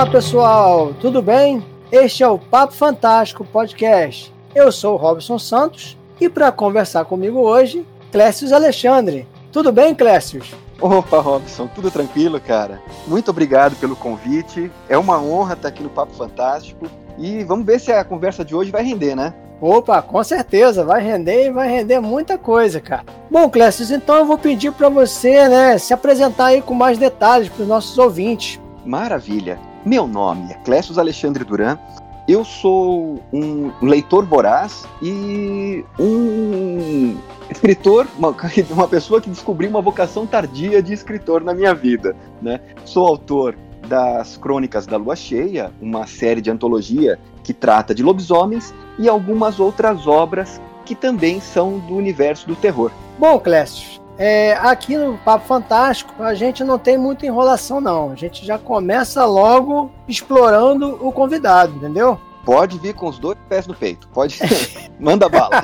Fala pessoal, tudo bem? Este é o Papo Fantástico Podcast. Eu sou o Robson Santos e para conversar comigo hoje, Clécio Alexandre. Tudo bem, Clécio? Opa, Robson, tudo tranquilo, cara? Muito obrigado pelo convite. É uma honra estar aqui no Papo Fantástico. E vamos ver se a conversa de hoje vai render, né? Opa, com certeza, vai render e vai render muita coisa, cara. Bom, Clécio, então eu vou pedir para você, né, se apresentar aí com mais detalhes para os nossos ouvintes. Maravilha. Meu nome é Clécio Alexandre Duran. Eu sou um leitor voraz e um escritor, uma, uma pessoa que descobriu uma vocação tardia de escritor na minha vida. Né? Sou autor das Crônicas da Lua Cheia, uma série de antologia que trata de lobisomens, e algumas outras obras que também são do universo do terror. Bom, Clécio, é, aqui no Papo Fantástico a gente não tem muita enrolação, não. A gente já começa logo explorando o convidado, entendeu? Pode vir com os dois pés no peito. Pode. Manda bala.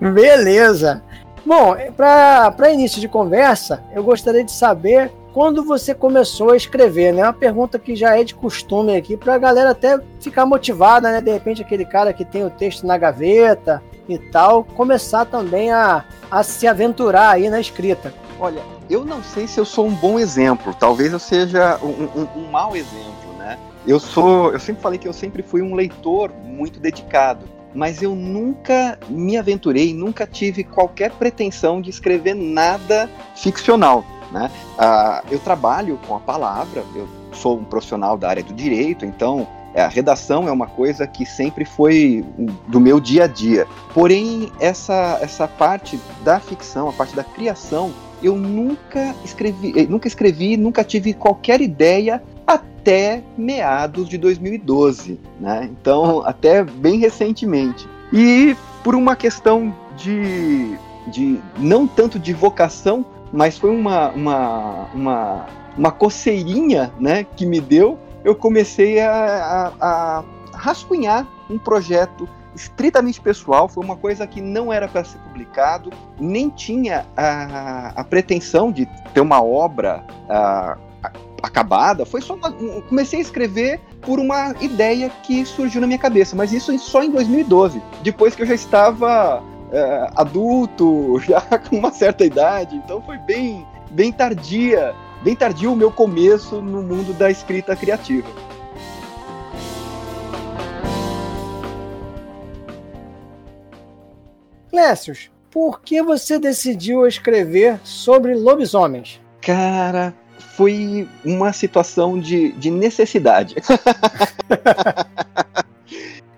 Beleza. Bom, para início de conversa, eu gostaria de saber quando você começou a escrever, né? Uma pergunta que já é de costume aqui, para a galera até ficar motivada, né? De repente, aquele cara que tem o texto na gaveta e tal, começar também a, a se aventurar aí na escrita? Olha, eu não sei se eu sou um bom exemplo, talvez eu seja um, um, um mau exemplo, né? Eu sou, eu sempre falei que eu sempre fui um leitor muito dedicado, mas eu nunca me aventurei, nunca tive qualquer pretensão de escrever nada ficcional, né? Ah, eu trabalho com a palavra, eu sou um profissional da área do direito, então é, a redação é uma coisa que sempre foi do meu dia a dia. Porém, essa, essa parte da ficção, a parte da criação, eu nunca escrevi, eh, nunca escrevi, nunca tive qualquer ideia até meados de 2012, né? Então, até bem recentemente. E por uma questão de, de não tanto de vocação, mas foi uma, uma, uma, uma coceirinha, né, que me deu. Eu comecei a, a, a rascunhar um projeto estritamente pessoal, foi uma coisa que não era para ser publicado, nem tinha a, a, pretensão de ter uma obra a, acabada, foi só uma, comecei a escrever por uma ideia que surgiu na minha cabeça, mas isso só em 2012, depois que eu já estava é, adulto, já com uma certa idade, então foi bem bem tardia bem tardio o meu começo no mundo da escrita criativa. Clécius, por que você decidiu escrever sobre lobisomens? Cara, foi uma situação de, de necessidade.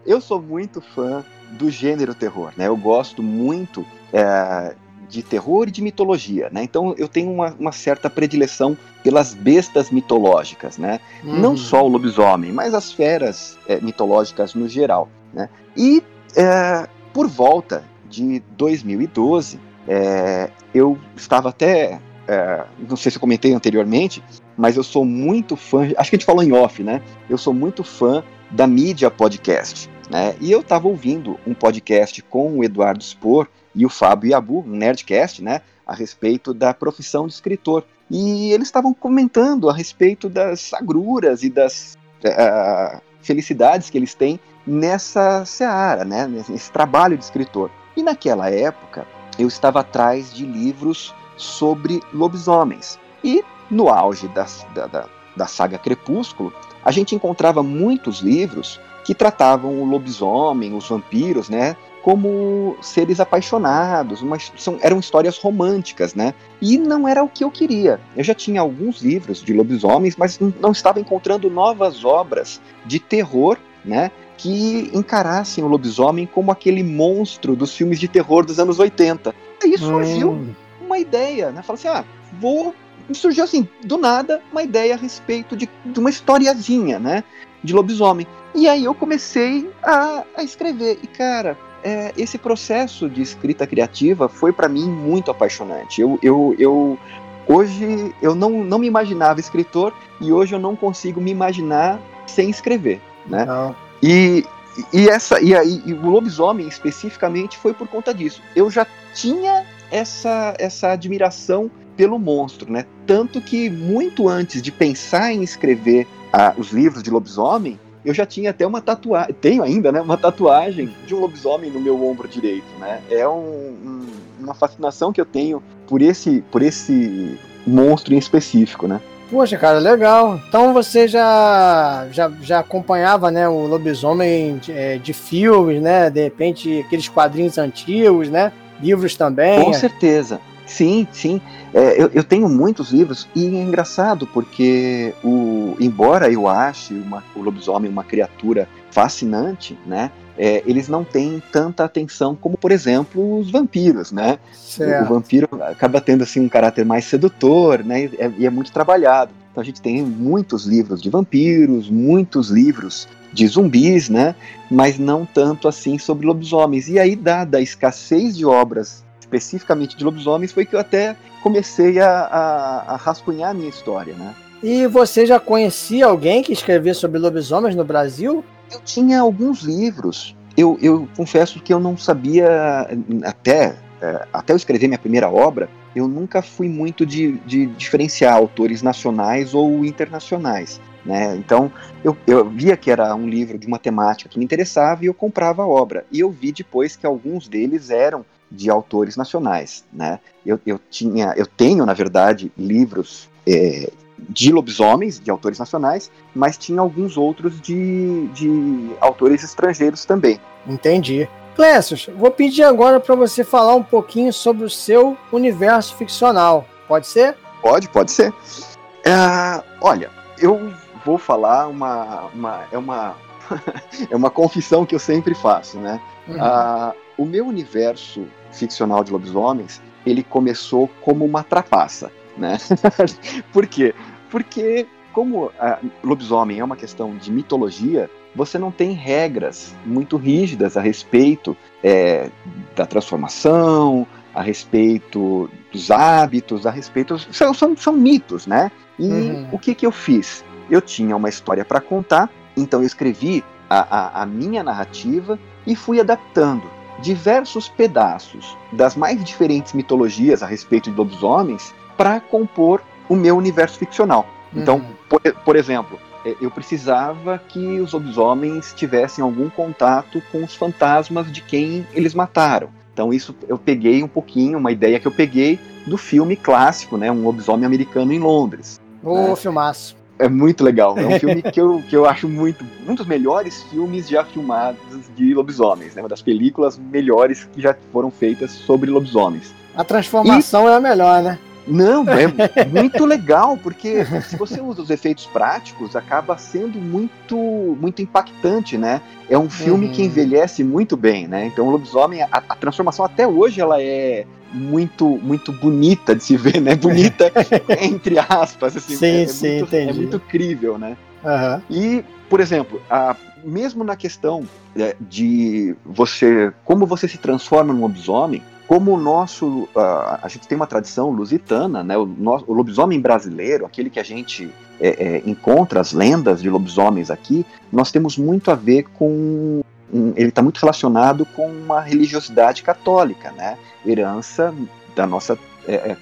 eu sou muito fã do gênero terror, né? Eu gosto muito é, de terror e de mitologia, né? Então eu tenho uma, uma certa predileção pelas bestas mitológicas, né? Uhum. Não só o lobisomem, mas as feras é, mitológicas no geral, né? E é, por volta de 2012, é, eu estava até, é, não sei se eu comentei anteriormente, mas eu sou muito fã, acho que a gente falou em off, né? Eu sou muito fã da mídia podcast, né? E eu estava ouvindo um podcast com o Eduardo Spor, e o Fábio Yabu, um Nerdcast, né, a respeito da profissão de escritor. E eles estavam comentando a respeito das agruras e das uh, felicidades que eles têm nessa seara, né, nesse trabalho de escritor. E naquela época, eu estava atrás de livros sobre lobisomens. E no auge da, da, da saga Crepúsculo, a gente encontrava muitos livros que tratavam o lobisomem, os vampiros, né, como seres apaixonados, uma, são, eram histórias românticas, né? E não era o que eu queria. Eu já tinha alguns livros de lobisomens, mas não estava encontrando novas obras de terror, né? Que encarassem o lobisomem como aquele monstro dos filmes de terror dos anos 80. Aí surgiu hum. uma ideia, né? Falei assim, ah, vou surgiu assim, do nada, uma ideia a respeito de, de uma historiazinha, né? De lobisomem. E aí eu comecei a, a escrever. E, cara, é, esse processo de escrita criativa foi para mim muito apaixonante. Eu, eu, eu hoje eu não, não me imaginava escritor e hoje eu não consigo me imaginar sem escrever, né? Não. E, e essa e, aí, o lobisomem especificamente foi por conta disso. Eu já tinha essa essa admiração pelo monstro, né? Tanto que muito antes de pensar em escrever ah, os livros de lobisomem, eu já tinha até uma tatuagem, tenho ainda, né? Uma tatuagem de um lobisomem no meu ombro direito, né? É um, um, uma fascinação que eu tenho por esse, por esse monstro em específico, né? Poxa, cara, legal. Então você já, já, já acompanhava né, o lobisomem de, é, de filmes, né? De repente, aqueles quadrinhos antigos, né? Livros também. Com certeza. Sim, sim. É, eu, eu, tenho muitos livros e é engraçado porque o, embora eu ache uma, o lobisomem uma criatura fascinante, né? É, eles não têm tanta atenção como, por exemplo, os vampiros, né? O, o, vampiro acaba tendo assim um caráter mais sedutor, né? E é, e é muito trabalhado. Então a gente tem muitos livros de vampiros, muitos livros de zumbis, né? Mas não tanto assim sobre lobisomens. E aí, dada a escassez de obras especificamente de lobisomens, foi que eu até comecei a, a, a rascunhar a minha história, né? E você já conhecia alguém que escrevia sobre lobisomens no Brasil? Eu tinha alguns livros. Eu, eu confesso que eu não sabia, até, é, até eu escrever minha primeira obra, eu nunca fui muito de, de diferenciar autores nacionais ou internacionais. Né? Então, eu, eu via que era um livro de uma temática que me interessava e eu comprava a obra. E eu vi depois que alguns deles eram de autores nacionais, né? Eu, eu tinha, eu tenho na verdade livros é, de lobisomens de autores nacionais, mas tinha alguns outros de, de autores estrangeiros também. Entendi. Clécio, vou pedir agora para você falar um pouquinho sobre o seu universo ficcional. Pode ser? Pode, pode ser. Uh, olha, eu vou falar uma, uma é uma é uma confissão que eu sempre faço, né? Uhum. Uh, o meu universo ficcional de lobisomens, ele começou como uma trapaça, né? Por quê? Porque como a lobisomem é uma questão de mitologia, você não tem regras muito rígidas a respeito é, da transformação, a respeito dos hábitos, a respeito. São, são, são mitos, né? E uhum. o que, que eu fiz? Eu tinha uma história para contar, então eu escrevi a, a, a minha narrativa e fui adaptando diversos pedaços das mais diferentes mitologias a respeito de lobisomens para compor o meu universo ficcional. Então, uhum. por, por exemplo, é, eu precisava que os lobisomens tivessem algum contato com os fantasmas de quem eles mataram. Então isso eu peguei um pouquinho, uma ideia que eu peguei do filme clássico, né, um lobisomem americano em Londres. Ô, né? filmaço. É muito legal. É um filme que eu, que eu acho muito. Um dos melhores filmes já filmados de lobisomens, né? Uma das películas melhores que já foram feitas sobre lobisomens. A transformação e... é a melhor, né? Não, é muito legal, porque se você usa os efeitos práticos, acaba sendo muito muito impactante, né? É um filme uhum. que envelhece muito bem, né? Então, o Lobisomem, a, a, transformação até hoje, ela é muito muito bonita de se ver, né? Bonita entre aspas, assim. Sim, é, sim, muito, entendi. É muito crível, né? Uhum. E, por exemplo, a, mesmo na questão é, de você, como você se transforma num lobisomem, como o nosso, uh, a gente tem uma tradição lusitana, né, o, nosso, o lobisomem brasileiro, aquele que a gente é, é, encontra as lendas de lobisomens aqui, nós temos muito a ver com um, ele está muito relacionado com uma religiosidade católica, né, herança da nossa é, é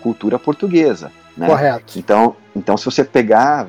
cultura portuguesa. Né? Correto. Então, então, se você pegar,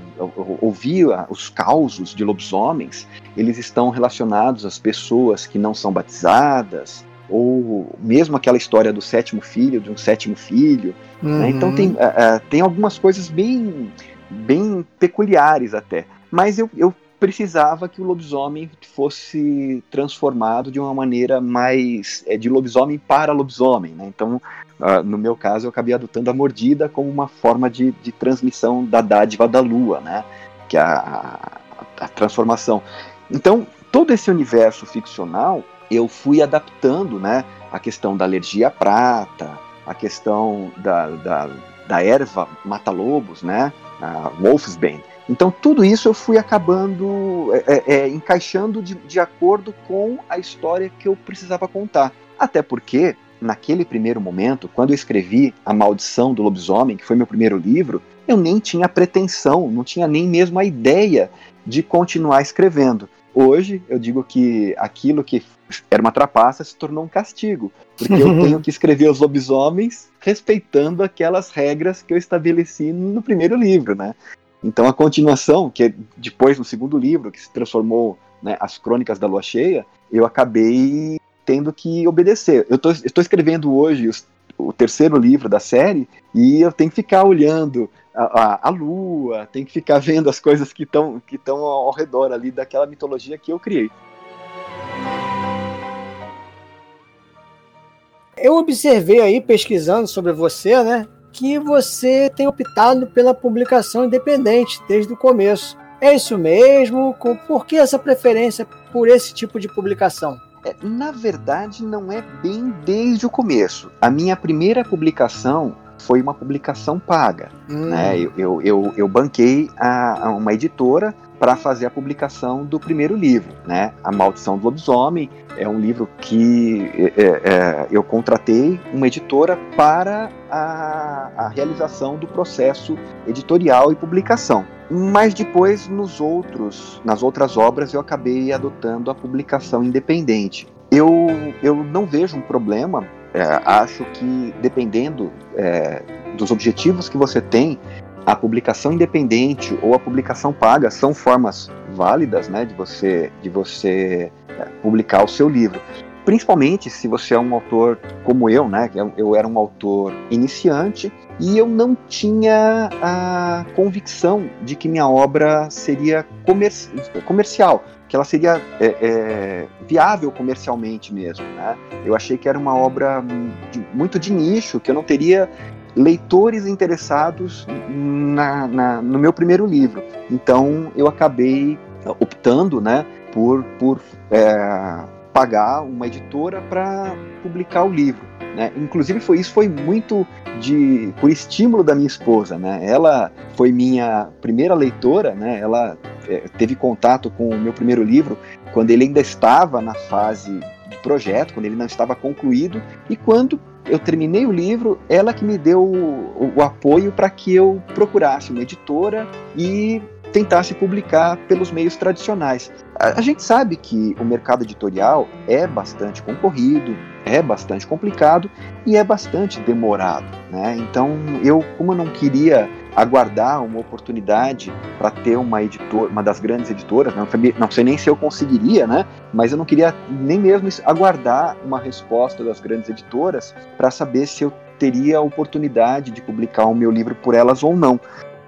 ouvir os causos de lobisomens, eles estão relacionados às pessoas que não são batizadas, ou mesmo aquela história do sétimo filho, de um sétimo filho. Uhum. Né? Então tem, uh, uh, tem algumas coisas bem, bem peculiares até. Mas eu, eu precisava que o lobisomem fosse transformado de uma maneira mais é, de lobisomem para lobisomem. Né? Então, uh, no meu caso, eu acabei adotando a mordida como uma forma de, de transmissão da dádiva da lua, né? que é a, a, a transformação. Então, todo esse universo ficcional eu fui adaptando né, a questão da alergia à prata, a questão da, da, da erva mata-lobos, né, a Wolfsbane. Então, tudo isso eu fui acabando é, é, é, encaixando de, de acordo com a história que eu precisava contar. Até porque, naquele primeiro momento, quando eu escrevi A Maldição do Lobisomem, que foi meu primeiro livro, eu nem tinha pretensão, não tinha nem mesmo a ideia de continuar escrevendo. Hoje, eu digo que aquilo que era uma trapaça, se tornou um castigo. Porque eu tenho que escrever os lobisomens respeitando aquelas regras que eu estabeleci no primeiro livro, né? Então a continuação, que é depois no segundo livro, que se transformou né, as Crônicas da Lua Cheia, eu acabei tendo que obedecer. Eu estou escrevendo hoje os, o terceiro livro da série e eu tenho que ficar olhando a, a, a lua, tenho que ficar vendo as coisas que estão que ao redor ali daquela mitologia que eu criei. Eu observei aí, pesquisando sobre você, né, que você tem optado pela publicação independente desde o começo. É isso mesmo? Por que essa preferência por esse tipo de publicação? É, na verdade, não é bem desde o começo. A minha primeira publicação foi uma publicação paga. Hum. Né? Eu, eu, eu, eu, banquei a, a uma editora para fazer a publicação do primeiro livro, né? A Maldição do Lobisomem é um livro que é, é, eu contratei uma editora para a, a, realização do processo editorial e publicação. Mas depois, nos outros, nas outras obras, eu acabei adotando a publicação independente. Eu, eu não vejo um problema. É, acho que dependendo é, dos objetivos que você tem, a publicação independente ou a publicação paga são formas válidas né, de você, de você é, publicar o seu livro. Principalmente se você é um autor como eu, né? Eu, eu era um autor iniciante e eu não tinha a convicção de que minha obra seria comerci comercial, que ela seria é, é, viável comercialmente mesmo. Né? Eu achei que era uma obra de, muito de nicho, que eu não teria leitores interessados na, na, no meu primeiro livro. Então eu acabei optando né, por, por é, pagar uma editora para publicar o livro. Né? Inclusive foi isso foi muito de por estímulo da minha esposa, né? Ela foi minha primeira leitora, né? Ela é, teve contato com o meu primeiro livro quando ele ainda estava na fase de projeto, quando ele não estava concluído e quando eu terminei o livro, ela que me deu o, o apoio para que eu procurasse uma editora e tentasse publicar pelos meios tradicionais. A, a, gente sabe que o mercado editorial é bastante concorrido, é bastante complicado e é bastante demorado. Né? Então, eu, como eu não queria aguardar uma oportunidade para ter uma editora, uma das grandes editoras, não, não sei nem se eu conseguiria, né? Mas eu não queria nem mesmo aguardar uma resposta das grandes editoras para saber se eu teria a oportunidade de publicar o meu livro por elas ou não.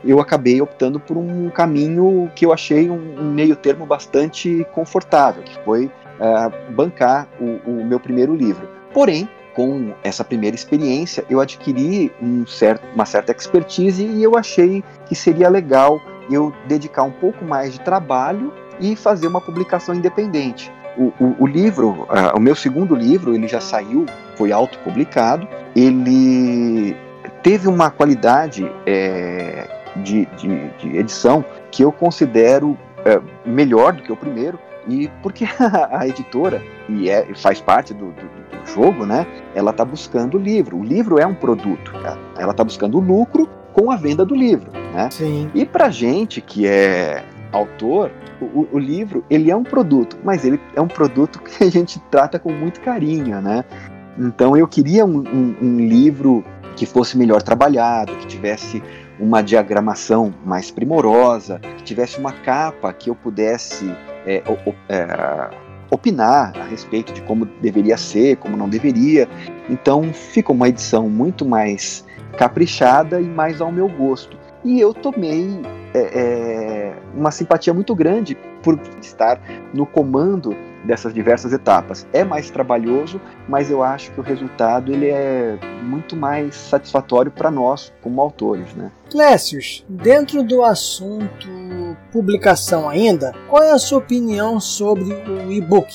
Eu acabei optando por um caminho que eu achei um, meio termo bastante confortável, que foi uh, bancar o, o meu primeiro livro. Porém, com essa primeira experiência, eu adquiri um certo, uma certa expertise e eu achei que seria legal eu dedicar um pouco mais de trabalho e fazer uma publicação independente. O, o, o livro, uh, o meu segundo livro, ele já saiu, foi autopublicado, ele teve uma qualidade é, de, de, de, edição que eu considero é, melhor do que o primeiro, e porque a, a editora, e é, faz parte do, do jogo, né? Ela está buscando o livro. O livro é um produto. Ela está buscando o lucro com a venda do livro, né? Sim. E para gente que é autor, o, o, livro ele é um produto, mas ele é um produto que a gente trata com muito carinho, né? Então eu queria um, um, um livro que fosse melhor trabalhado, que tivesse uma diagramação mais primorosa, que tivesse uma capa que eu pudesse é, é, opinar a respeito de como deveria ser, como não deveria. Então fica uma edição muito mais caprichada e mais ao meu gosto. E eu tomei é, é, uma simpatia muito grande por estar no comando dessas diversas etapas. É mais trabalhoso, mas eu acho que o resultado ele é muito mais satisfatório para nós como autores, né? Clécius, dentro do assunto publicação ainda, qual é a sua opinião sobre o e-book?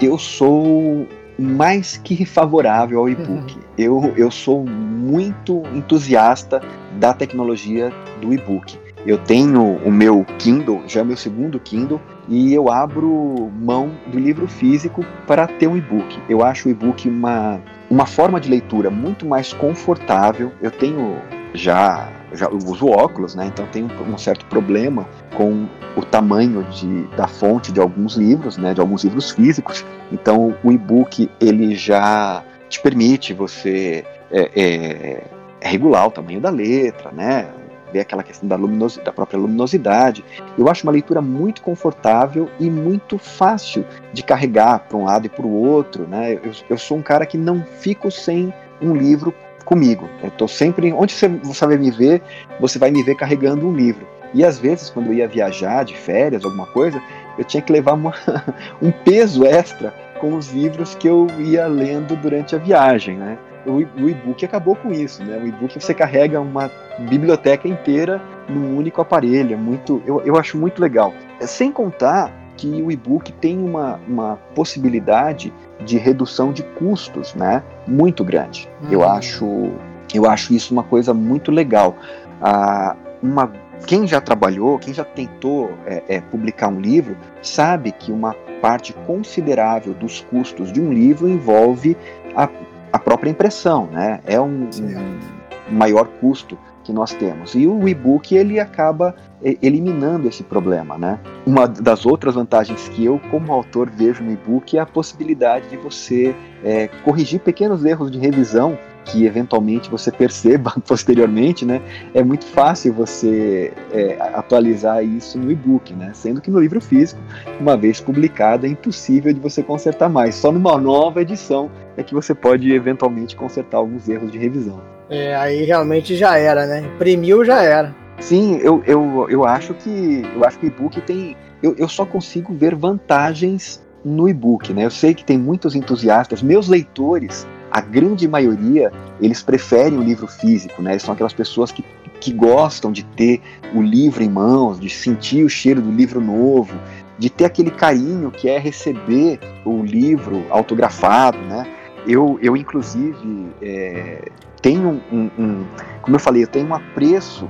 Eu sou mais que favorável ao e-book. Uhum. Eu, eu sou muito entusiasta da tecnologia do e-book. Eu tenho o meu Kindle, já é meu segundo Kindle, e eu abro mão do livro físico para ter um e-book. Eu acho o e-book uma, uma forma de leitura muito mais confortável. Eu tenho já já uso óculos, né? Então um, um, certo problema com o tamanho de, da fonte de alguns livros, né? De alguns livros físicos. Então o e-book ele já te permite você é, é, regular o tamanho da letra, né? Ver aquela questão da, luminosidade, da própria luminosidade. Eu acho uma leitura muito confortável e muito fácil de carregar para um lado e para o outro, né? Eu, eu sou um cara que não fico sem um livro comigo. Eu tô sempre, onde você, você vai me ver, você vai me ver carregando um livro. E às vezes, quando eu ia viajar de férias, alguma coisa, eu tinha que levar uma, um peso extra com os livros que eu ia lendo durante a viagem, né? O, e-book acabou com isso, né? O e-book você carrega uma biblioteca inteira num único aparelho, é muito, eu, eu acho muito legal. Sem contar que o e-book tem uma, uma possibilidade de redução de custos, né? Muito grande. Uhum. Eu acho eu acho isso uma coisa muito legal. Ah, uma, quem já trabalhou, quem já tentou é, é, publicar um livro, sabe que uma parte considerável dos custos de um livro envolve a, a própria impressão, né? É um, um maior custo que nós temos. E o e-book ele acaba eliminando esse problema, né? Uma das outras vantagens que eu, como autor, vejo no e-book é a possibilidade de você é, corrigir pequenos erros de revisão que eventualmente você perceba posteriormente, né? É muito fácil você é, atualizar isso no e-book, né? Sendo que no livro físico, uma vez publicado, é impossível de você consertar mais. Só numa nova edição é que você pode eventualmente consertar alguns erros de revisão. É, aí realmente já era, né? Imprimiu já era. Sim, eu, eu, eu acho que eu acho que o e-book tem. Eu, eu só consigo ver vantagens no e-book, né? Eu sei que tem muitos entusiastas, meus leitores, a grande maioria, eles preferem o livro físico, né? Eles são aquelas pessoas que, que gostam de ter o livro em mãos, de sentir o cheiro do livro novo, de ter aquele carinho que é receber o livro autografado, né? Eu, eu inclusive, é, tenho um, um, como eu falei, eu tenho um apreço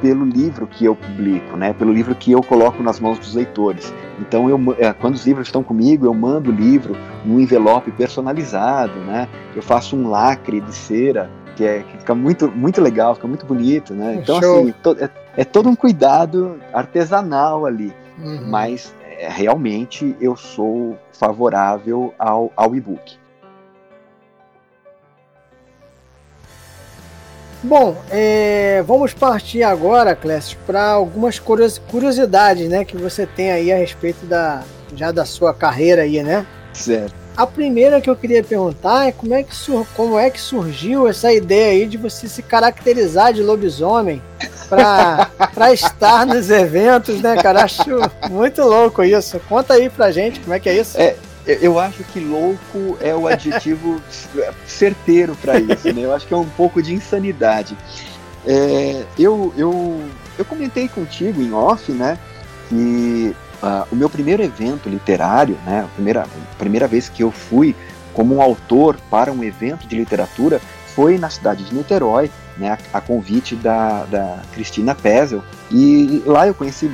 pelo livro que eu publico, né? Pelo livro que eu coloco nas mãos dos leitores. Então, eu, é, quando os livros estão comigo, eu mando o livro num envelope personalizado, né? Eu faço um lacre de cera que, é, que fica muito, muito legal, fica muito bonito, né? Então, Show. assim, to, é, é, todo um cuidado artesanal ali. Uhum. Mas é, realmente eu sou favorável ao, ao e-book. Bom, é, vamos partir agora, Clécio, para algumas curiosidades, né, que você tem aí a respeito da já da sua carreira aí, né? Certo. A primeira que eu queria perguntar é como é que, como é que surgiu essa ideia aí de você se caracterizar de lobisomem para estar nos eventos, né, cara? Acho muito louco isso. Conta aí pra gente como é que é isso. É, eu acho que louco é o adjetivo certeiro para isso, né? Eu acho que é um pouco de insanidade. É, eu, eu, eu comentei contigo em off, né, que uh, o meu primeiro evento literário, né, a primeira, a primeira vez que eu fui como um autor para um evento de literatura foi na cidade de Niterói, né, a, a convite da, da Cristina Pezel, e lá eu conheci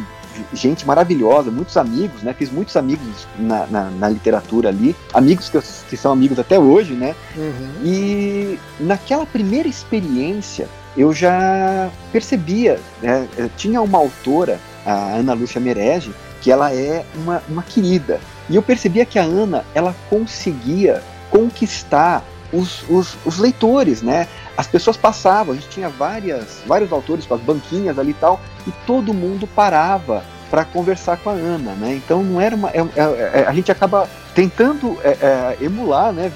gente maravilhosa, muitos amigos, né? Fiz muitos amigos na, na, na literatura ali, amigos que, eu, que, são amigos até hoje, né? Uhum. E naquela primeira experiência eu já percebia, né? tinha uma autora, a Ana Lúcia Merege, que ela é uma, uma querida. E eu percebia que a Ana, ela conseguia conquistar os, os, os leitores, né? As pessoas passavam, a gente tinha várias, vários autores com as banquinhas ali e tal, e todo mundo parava para conversar com a Ana, né? Então não era uma, é, é, é, a gente acaba tentando é, é, emular, né?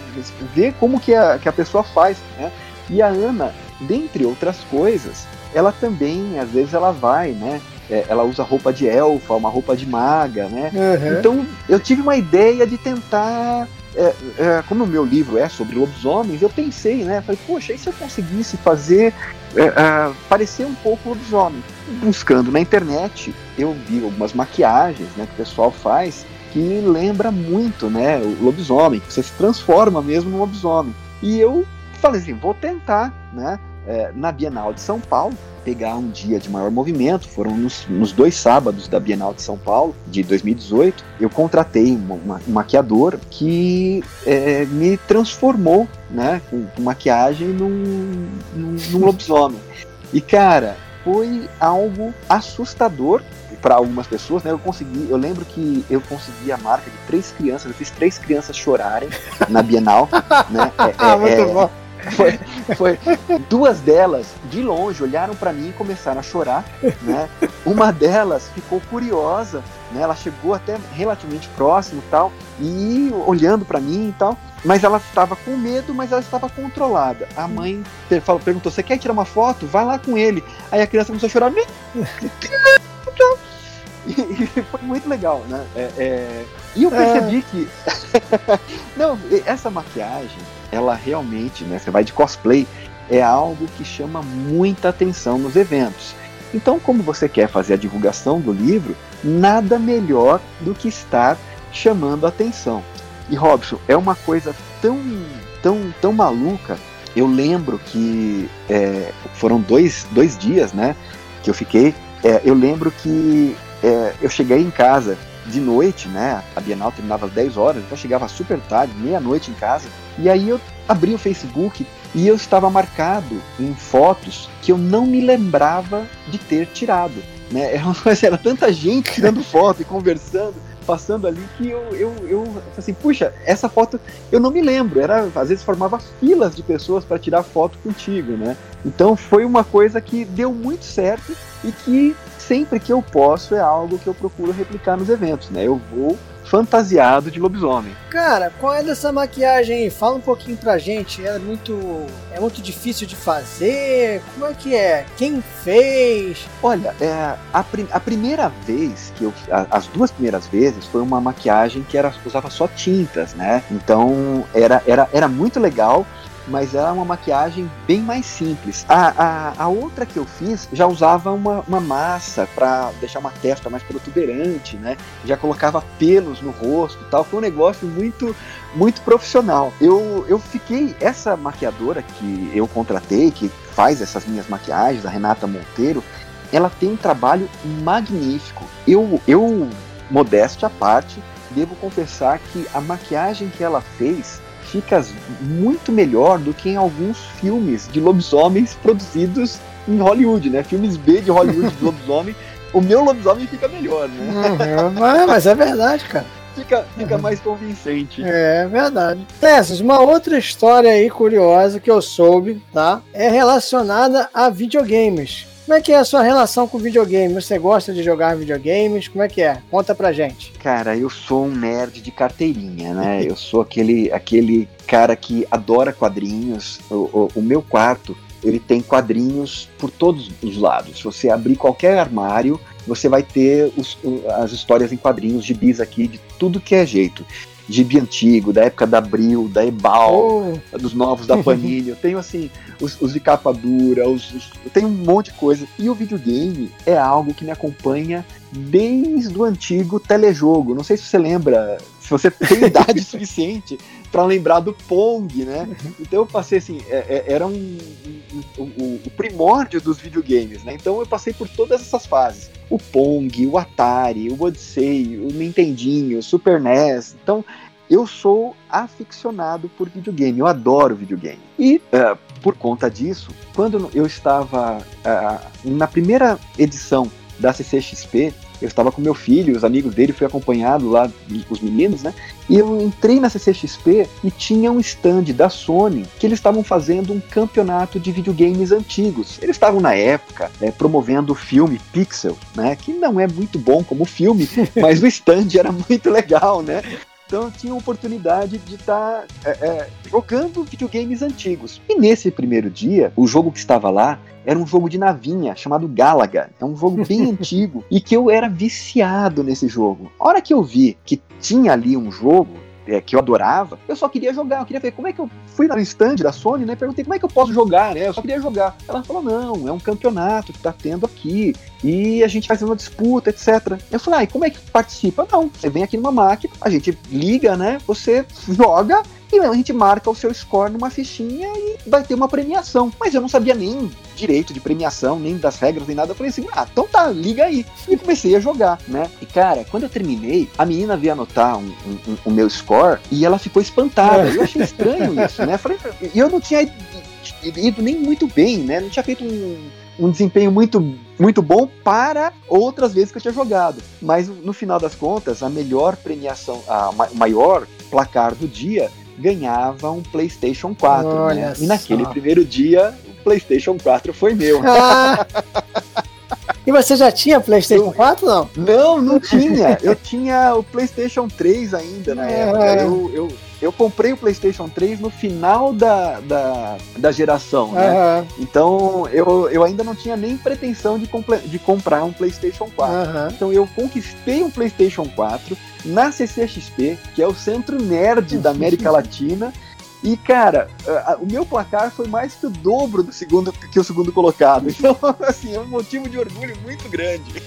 Ver como que a, que a pessoa faz, né? E a Ana, dentre outras coisas, ela também às vezes ela vai, né? É, ela usa roupa de elfa, uma roupa de maga, né? Uhum. Então eu tive uma ideia de tentar é, é, como o meu livro é sobre lobisomens, eu pensei, né? Falei, poxa, e se eu conseguisse fazer é, é, parecer um pouco lobisomem? Buscando na internet, eu vi algumas maquiagens né, que o pessoal faz que lembra muito né, o lobisomem, você se transforma mesmo no lobisomem. E eu falei assim, vou tentar, né? É, na Bienal de São Paulo, pegar um dia de maior movimento, foram nos, nos dois sábados da Bienal de São Paulo, de 2018, eu contratei uma, uma, um maquiador que é, me transformou, né, com, com maquiagem num, num, num lobisomem. E cara, foi algo assustador para algumas pessoas, né? Eu consegui, eu lembro que eu consegui a marca de três crianças, eu fiz três crianças chorarem na Bienal, né? É, é, Muito é, bom. Foi, foi, duas delas de longe olharam para mim e começaram a chorar, né? Uma delas ficou curiosa, né? Ela chegou até relativamente próximo, tal, e olhando para mim e tal. Mas ela estava com medo, mas ela estava controlada. A mãe perguntou: Você quer tirar uma foto? Vai lá com ele. Aí a criança começou a chorar. E, foi muito legal, né? É, é... E eu percebi é. que. Não, essa maquiagem, ela realmente, né? Você vai de cosplay, é algo que chama muita atenção nos eventos. Então, como você quer fazer a divulgação do livro, nada melhor do que estar chamando a atenção. E Robson, é uma coisa tão, tão, tão maluca. Eu lembro que é, foram dois, dois dias, né? Que eu fiquei. É, eu lembro que é, eu cheguei em casa de noite, né? A Bienal terminava às 10 horas, então eu chegava super tarde, meia-noite em casa. E aí eu abri o Facebook e eu estava marcado em fotos que eu não me lembrava de ter tirado. Né? Era, era tanta gente tirando foto e conversando passando ali que eu, eu, eu assim, puxa, essa foto eu não me lembro. Era, às vezes formava filas de pessoas para tirar foto contigo, né? Então foi uma coisa que deu muito certo e que sempre que eu posso é algo que eu procuro replicar nos eventos, né? Eu vou fantasiado de lobisomem. Cara, qual é dessa maquiagem aí? Fala um pouquinho pra gente. É muito, é muito difícil de fazer? Como é que é? Quem fez? Olha, é, a, a primeira vez que eu. A, as duas primeiras vezes foi uma maquiagem que era, usava só tintas, né? Então era, era, era muito legal mas era uma maquiagem bem mais simples. A, a, a outra que eu fiz já usava uma, uma massa para deixar uma testa mais protuberante, né? Já colocava pelos no rosto tal. Foi um negócio muito muito profissional. Eu, eu fiquei, essa maquiadora que eu contratei, que faz essas minhas maquiagens, a Renata Monteiro, ela tem um trabalho magnífico. Eu, eu modéstia à parte, devo confessar que a maquiagem que ela fez fica muito melhor do que em alguns filmes de lobisomens produzidos em Hollywood, né? Filmes B de Hollywood de lobisomem. O meu lobisomem fica melhor, né? Uhum, mas é verdade, cara. Fica, fica uhum. mais convincente. É verdade. Essas, uma outra história aí curiosa que eu soube, tá? É relacionada a videogames. Como é que é a sua relação com videogame? Você gosta de jogar videogames? Como é que é? Conta pra gente. Cara, eu sou um nerd de carteirinha, né? eu sou aquele, aquele cara que adora quadrinhos. O, o, o meu quarto, ele tem quadrinhos por todos os lados. Se você abrir qualquer armário, você vai ter os, as histórias em quadrinhos, de bis aqui, de tudo que é jeito gibi antigo, da época da Abril, da Ebal, oh. dos novos da Panini. eu tenho assim, os, os de capa dura, os, os, eu tenho um monte de coisa. E o videogame é algo que me acompanha desde o antigo telejogo. Não sei se você lembra, se você tem idade suficiente para lembrar do Pong, né? Então eu passei assim, é, é, era um, um, um, o primórdio dos videogames, né? Então eu passei por todas essas fases o Pong, o Atari, o Odyssey, o Nintendinho, o Super NES. Então, eu sou aficionado por videogame, eu adoro videogame. E uh, por conta disso, quando eu estava uh, na primeira edição da CCXP, eu estava com meu filho, os amigos dele, fui acompanhado lá, os meninos, né? E eu entrei na CCXP e tinha um stand da Sony que eles estavam fazendo um campeonato de videogames antigos. Eles estavam na época é, promovendo o filme Pixel, né? Que não é muito bom como filme, mas o stand era muito legal, né? Então eu tinha a oportunidade de estar tá, é, é, jogando videogames antigos. E nesse primeiro dia, o jogo que estava lá era um jogo de navinha chamado Galaga. É um jogo bem antigo e que eu era viciado nesse jogo. A hora que eu vi que tinha ali um jogo é, que eu adorava, eu só queria jogar, eu queria ver como é que eu fui no stand da Sony, né? Perguntei como é que eu posso jogar, né? Eu só queria jogar. Ela falou: não, é um campeonato que tá tendo aqui e a gente faz uma disputa, etc. Eu falei: ah, e como é que participa? Não, você vem aqui numa máquina, a gente liga, né? Você joga e a gente marca o seu score numa fichinha e vai ter uma premiação. Mas eu não sabia nem direito de premiação, nem das regras, nem nada. Eu falei assim, ah, então tá, liga aí. E comecei a jogar, né? E cara, quando eu terminei, a menina veio anotar o um, um, um, meu score e ela ficou espantada. Eu achei estranho isso, né? Falei, e eu não tinha ido nem muito bem, né? Não tinha feito um um desempenho muito, muito bom para outras vezes que eu tinha jogado. Mas no final das contas, a melhor premiação, a maior placar do dia ganhava um PlayStation 4. Né? E naquele primeiro dia, o PlayStation 4 foi meu. Ah. E você já tinha PlayStation 4 não? Não, não tinha. Eu tinha o PlayStation 3 ainda na é. época. Eu, eu, eu comprei o PlayStation 3 no final da, da, da geração, né? Uhum. Então eu, eu ainda não tinha nem pretensão de, de comprar um PlayStation 4. Uhum. Então eu conquistei um PlayStation 4 na CCXP, que é o centro nerd da América Latina. E, cara, o meu placar foi mais que o dobro do segundo que o segundo colocado. Então, assim, é um motivo de orgulho muito grande.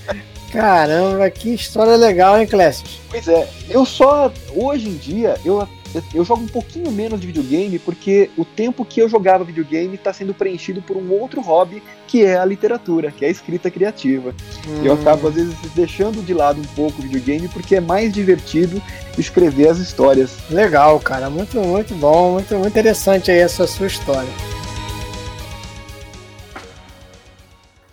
Caramba, que história legal, hein, Clécio? Pois é, eu só, hoje em dia, eu eu jogo um pouquinho menos de videogame porque o tempo que eu jogava videogame está sendo preenchido por um outro hobby que é a literatura, que é a escrita criativa. Hum. Eu acabo às vezes deixando de lado um pouco o videogame porque é mais divertido escrever as histórias. Legal, cara, muito muito bom, muito, muito interessante aí essa sua história.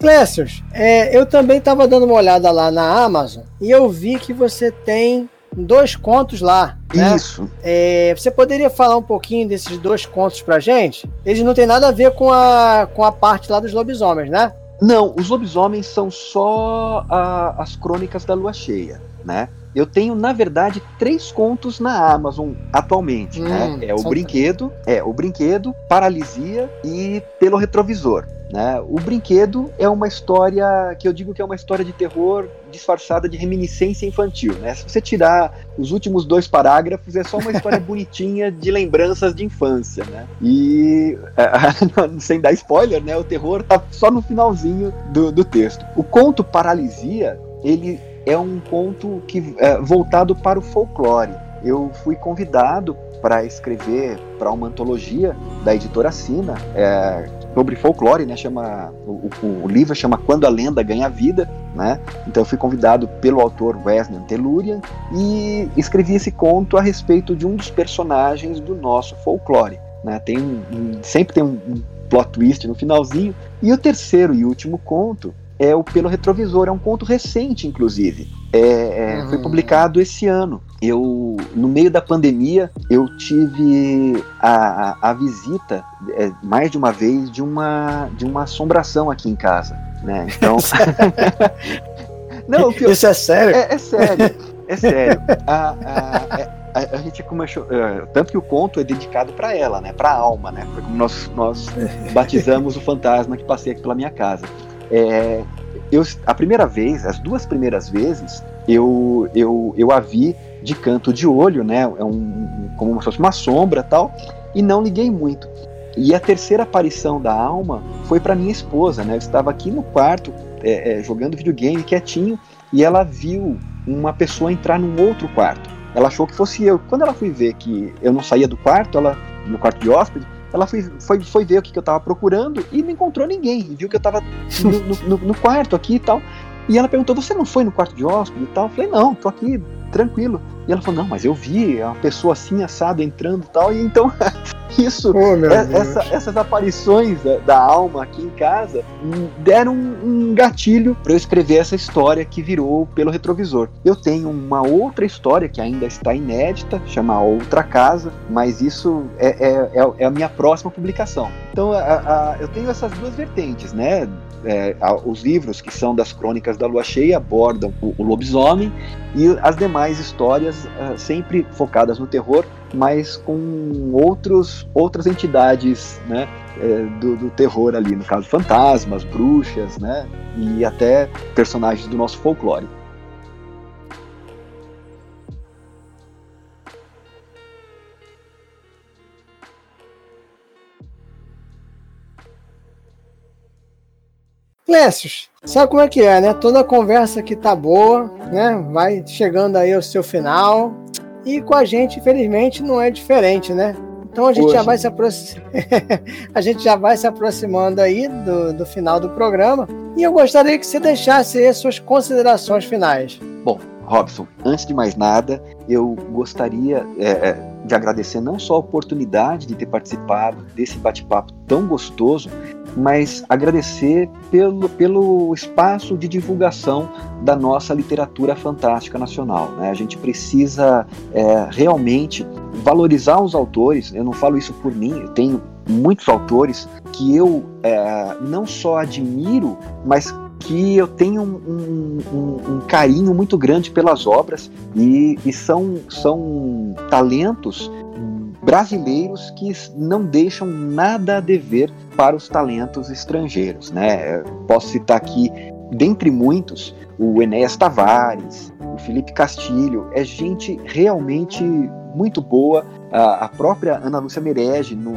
Clécius, é, eu também estava dando uma olhada lá na Amazon e eu vi que você tem dois contos lá. Né? Isso. É, você poderia falar um pouquinho desses dois contos pra gente? Eles não têm nada a ver com a, com a parte lá dos lobisomens, né? Não, os lobisomens são só a, as crônicas da lua cheia, né? Eu tenho, na verdade, três contos na Amazon atualmente, né? hum, né? É o brinquedo, é o brinquedo, paralisia e pelo retrovisor. Né? O brinquedo é uma história que eu digo que é uma história de terror disfarçada de reminiscência infantil. Né? Se você tirar os últimos dois parágrafos, é só uma história bonitinha de lembranças de infância. Né? E, sem dar spoiler, né? o terror tá só no finalzinho do, do texto. O conto Paralisia, ele é um conto que é voltado para o folclore. Eu fui convidado para escrever para uma antologia da editora Sina é, sobre folclore, né? Chama o, o, livro chama Quando a Lenda Ganha Vida, né? Então eu fui convidado pelo autor Wesley Tellurian e escrevi esse conto a respeito de um dos personagens do nosso folclore. Né? Tem um, um, sempre tem um, um plot twist no finalzinho. E o terceiro e último conto é o Pelo Retrovisor, é um conto recente, inclusive. É, é, uhum. Foi publicado esse ano. Eu, no meio da pandemia, eu tive a, a, a visita é, mais de uma vez de uma, de uma assombração aqui em casa. Né? Então. Não, Isso é sério? É, é sério. É sério. A, a, a, a, gente começou. Uh, tanto que o conto é dedicado para ela, né? Para a alma, né? Foi como nós, nós batizamos o fantasma que passei aqui pela minha casa. É, eu, a primeira vez, as duas primeiras vezes, eu, eu, eu a vi de canto de olho, né? É um, como se fosse uma sombra tal, e não liguei muito. E a terceira aparição da alma foi para minha esposa, né? Eu estava aqui no quarto é, é, jogando videogame quietinho e ela viu uma pessoa entrar num outro quarto. Ela achou que fosse eu. Quando ela foi ver que eu não saía do quarto, ela no quarto de hóspede, ela foi, foi, foi ver o que, que eu tava procurando e não encontrou ninguém. Viu que eu tava no, no, no, quarto aqui e tal. E ela perguntou: Você não foi no quarto de hóspede e tal? Eu falei: Não, tô aqui tranquilo. E ela falou: Não, mas eu vi uma pessoa assim assada entrando e tal. E então, isso, oh, é, essa, essas aparições da, da, alma aqui em casa deram um, um gatilho para eu escrever essa história que virou pelo retrovisor. Eu tenho uma outra história que ainda está inédita, chama Outra Casa, mas isso é, é, é, é a minha próxima publicação. Então, a, a, eu tenho essas duas vertentes, né? É, os livros que são das crônicas da lua cheia abordam o, o lobisomem e as demais histórias é, sempre focadas no terror, mas com outros, outras entidades né, é, do, do, terror ali, no caso fantasmas, bruxas, né, e até personagens do nosso folclore. Clécius, sabe como é que é, né? Toda conversa que tá boa, né? Vai chegando aí ao seu final. E com a gente, infelizmente, não é diferente, né? Então a gente já vai se a gente já vai se aproximando aí do, do final do programa. E eu gostaria que você deixasse aí as suas considerações finais. Bom, Robson, antes de mais nada, eu gostaria é, é de agradecer não só a oportunidade de ter participado desse bate-papo tão gostoso, mas agradecer pelo, pelo espaço de divulgação da nossa literatura fantástica nacional. Né? A gente precisa é, realmente valorizar os autores. Eu não falo isso por mim, eu tenho muitos autores que eu é, não só admiro, mas que eu tenho um, um, um, carinho muito grande pelas obras e, e são, são talentos brasileiros que não deixam nada a dever para os talentos estrangeiros. Né? Posso citar aqui, dentre muitos, o Enéas Tavares, o Felipe Castilho, é gente realmente muito boa. A, própria Ana Lúcia Merege, no,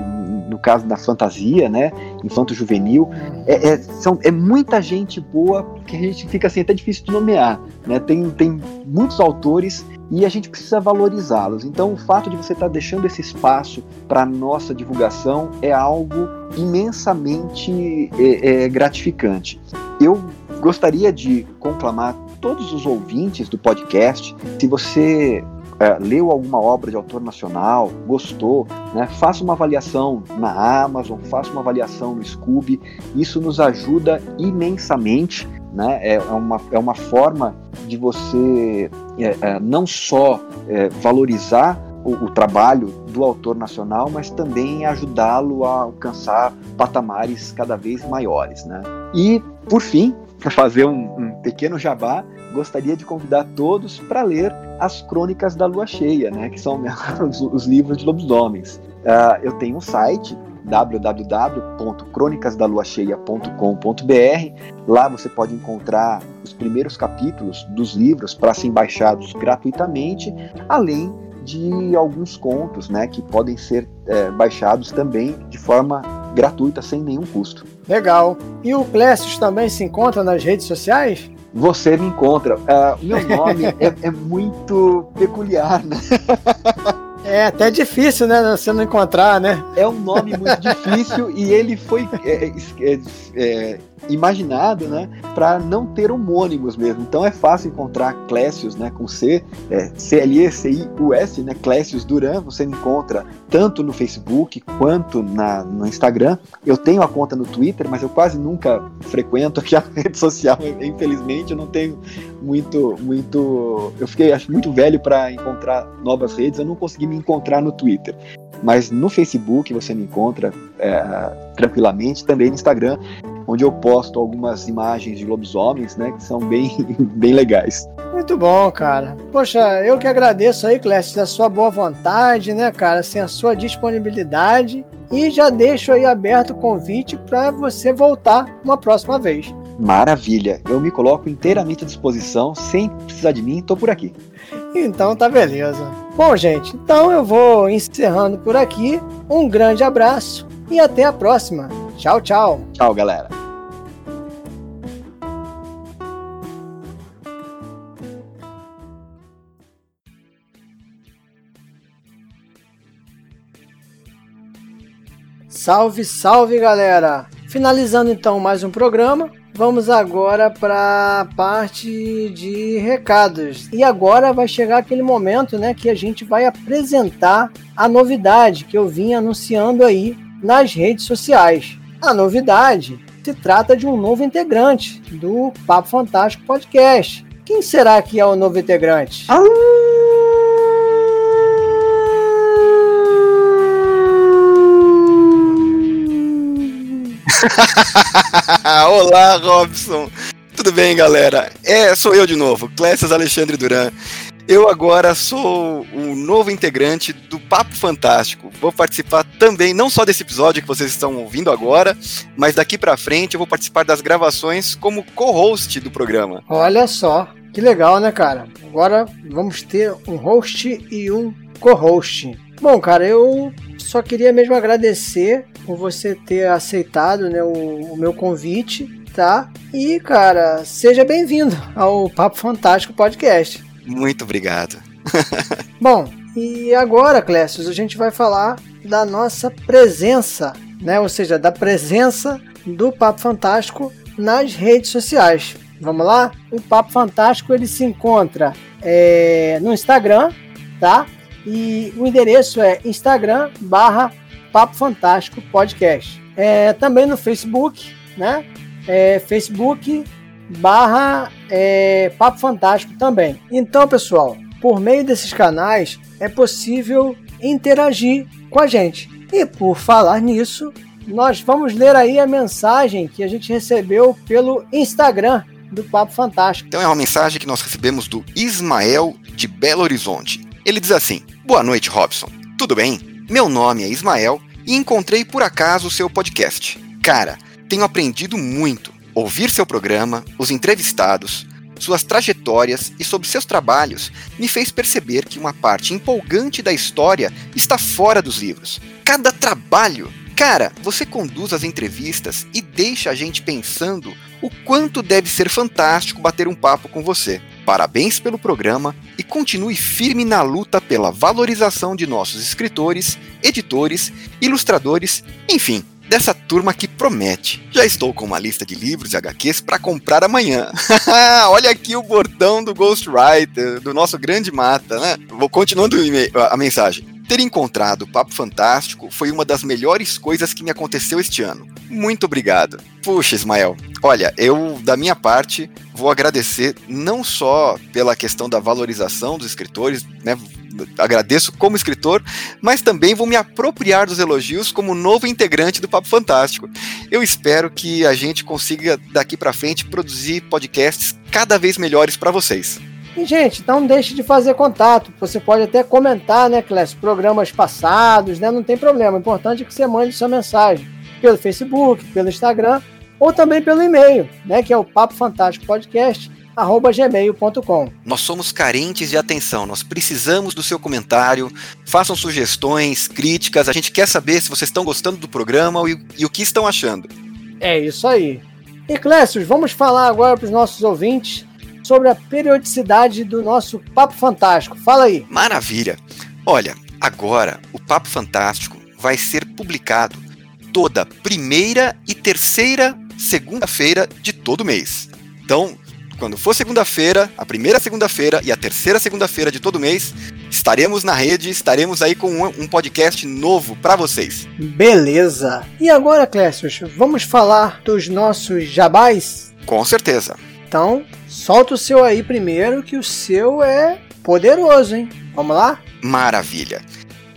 caso da fantasia, né, infanto-juvenil, é, é, são, é muita gente boa que a gente fica assim, até difícil de nomear. Né? Tem, tem muitos autores e a gente precisa valorizá-los. Então, o fato de você estar deixando esse espaço para nossa divulgação é algo imensamente é, é, gratificante. Eu gostaria de conclamar todos os ouvintes do podcast, se você é, leu alguma obra de autor nacional, gostou, né, faça uma avaliação na Amazon, faça uma avaliação no Scoob, isso nos ajuda imensamente, né, é, uma, é uma forma de você é, é, não só é, valorizar o, o, trabalho do autor nacional, mas também ajudá-lo a alcançar patamares cada vez maiores. Né? E, por fim, para fazer um, um pequeno jabá, gostaria de convidar todos para ler as Crônicas da Lua Cheia, né, que são os, os livros de lobisomens. Uh, eu tenho um site www.cronicasdaluacheia.com.br. Lá você pode encontrar os primeiros capítulos dos livros para serem baixados gratuitamente, além de alguns contos, né, que podem ser é, baixados também de forma gratuita, sem nenhum custo. Legal. E o Clécio também se encontra nas redes sociais? Você me encontra. Uh, o meu nome é, é muito peculiar, né? É até difícil, né? Você não encontrar, né? É um nome muito difícil e ele foi é, é, é, imaginado, né, para não ter homônimos mesmo. Então é fácil encontrar Clécius, né, com C, é, C-L-E-C-I-U-S, né, Clécius Duran, você encontra tanto no Facebook quanto na, no Instagram. Eu tenho a conta no Twitter, mas eu quase nunca frequento a rede social, infelizmente, eu não tenho muito, muito, eu fiquei acho muito velho para encontrar novas redes, eu não consegui me encontrar no Twitter. Mas no Facebook você me encontra é, tranquilamente, também no Instagram onde eu posto algumas imagens de lobisomens, né, que são bem, bem legais. Muito bom, cara. Poxa, eu que agradeço aí, Clécio, a sua boa vontade, né, cara, assim, a sua disponibilidade e já deixo aí aberto o convite para você voltar uma próxima vez. Maravilha, eu me coloco inteiramente à disposição, sem precisar de mim, estou por aqui. Então tá beleza. Bom, gente, então eu vou encerrando por aqui. Um grande abraço e até a próxima. Tchau, tchau. Tchau, galera. Salve, salve, galera! Finalizando então mais um programa, vamos agora para a parte de recados. E agora vai chegar aquele momento, né, que a gente vai apresentar a novidade que eu vim anunciando aí nas redes sociais. A novidade se trata de um novo integrante do Papo Fantástico Podcast. Quem será que é o novo integrante? Ah! Olá, Robson. Tudo bem, galera? É, sou eu de novo, Clécius Alexandre Duran. Eu agora sou o novo integrante do Papo Fantástico. Vou participar também, não só desse episódio que vocês estão ouvindo agora, mas daqui para frente eu vou participar das gravações como co-host do programa. Olha só, que legal, né, cara? Agora vamos ter um host e um co-host. Bom, cara, eu só queria mesmo agradecer por você ter aceitado né, o, o meu convite, tá? E, cara, seja bem-vindo ao Papo Fantástico Podcast. Muito obrigado. Bom, e agora, Clécio, a gente vai falar da nossa presença, né? Ou seja, da presença do Papo Fantástico nas redes sociais. Vamos lá? O Papo Fantástico ele se encontra é, no Instagram, tá? E o endereço é Instagram barra Papo Fantástico Podcast. é, também no Facebook, né? É, Facebook barra é, Papo Fantástico também. Então, pessoal, por meio desses canais é possível interagir com a gente. E por falar nisso, nós vamos ler aí a mensagem que a gente recebeu pelo Instagram do Papo Fantástico. Então é uma mensagem que nós recebemos do Ismael de Belo Horizonte. Ele diz assim: Boa noite, Robson. Tudo bem? Meu nome é Ismael e encontrei por acaso o seu podcast. Cara, tenho aprendido muito. Ouvir seu programa, os entrevistados, suas trajetórias e sobre seus trabalhos me fez perceber que uma parte empolgante da história está fora dos livros. Cada trabalho Cara, você conduz as entrevistas e deixa a gente pensando o quanto deve ser fantástico bater um papo com você. Parabéns pelo programa e continue firme na luta pela valorização de nossos escritores, editores, ilustradores, enfim, dessa turma que promete. Já estou com uma lista de livros e HQs para comprar amanhã. Olha aqui o bordão do Ghostwriter, do nosso grande mata, né? Vou continuando a mensagem. Ter encontrado o Papo Fantástico foi uma das melhores coisas que me aconteceu este ano. Muito obrigado. Puxa, Ismael, olha, eu, da minha parte, vou agradecer não só pela questão da valorização dos escritores, né? Agradeço como escritor, mas também vou me apropriar dos elogios como novo integrante do Papo Fantástico. Eu espero que a gente consiga daqui para frente produzir podcasts cada vez melhores para vocês. E, gente, não deixe de fazer contato. Você pode até comentar, né, Clécio, programas passados, né? Não tem problema. O importante é que você mande sua mensagem pelo Facebook, pelo Instagram ou também pelo e-mail, né? Que é o Papo Fantástico Podcast gmail.com. Nós somos carentes de atenção, nós precisamos do seu comentário, façam sugestões, críticas, a gente quer saber se vocês estão gostando do programa e, e o que estão achando. É isso aí. E Clécio, vamos falar agora para os nossos ouvintes sobre a periodicidade do nosso Papo Fantástico. Fala aí. Maravilha. Olha, agora o Papo Fantástico vai ser publicado toda primeira e terceira segunda-feira de todo mês. Então, quando for segunda-feira, a primeira segunda-feira e a terceira segunda-feira de todo mês, estaremos na rede, estaremos aí com um, podcast novo para vocês. Beleza. E agora, Clécio, vamos falar dos nossos jabás? Com certeza. Então, solta o seu aí primeiro, que o seu é poderoso, hein? Vamos lá? Maravilha.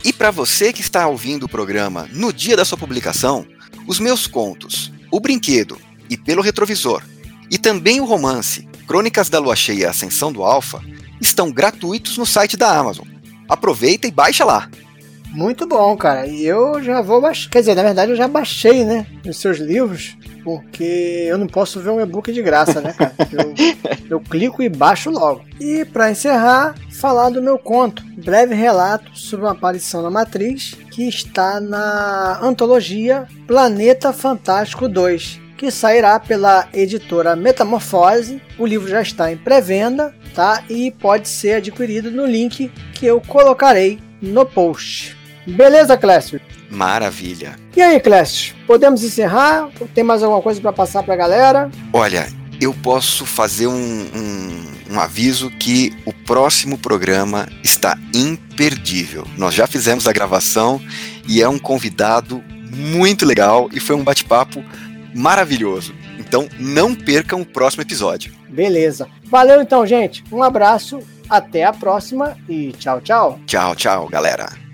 E para você que está ouvindo o programa no dia da sua publicação, os meus contos, O Brinquedo e Pelo Retrovisor, e também o romance Crônicas da Lua Cheia e Ascensão do Alfa, estão gratuitos no site da Amazon. Aproveita e baixa lá. Muito bom, cara. E eu já vou baixar. Quer dizer, na verdade eu já baixei, né? Os seus livros porque eu não posso ver um e-book de graça, né, cara? Eu, eu clico e baixo logo. E para encerrar, falar do meu conto, breve relato sobre uma aparição na Matriz, que está na antologia Planeta Fantástico 2, que sairá pela editora Metamorfose. O livro já está em pré-venda, tá? E pode ser adquirido no link que eu colocarei no post. Beleza, Clécio? Maravilha. E aí, Clécio, podemos encerrar? Tem mais alguma coisa para passar para a galera? Olha, eu posso fazer um, um, um, aviso que o próximo programa está imperdível. Nós já fizemos a gravação e é um convidado muito legal e foi um bate-papo maravilhoso. Então não percam o próximo episódio. Beleza. Valeu então, gente. Um abraço, até a próxima e tchau, tchau. Tchau, tchau, galera.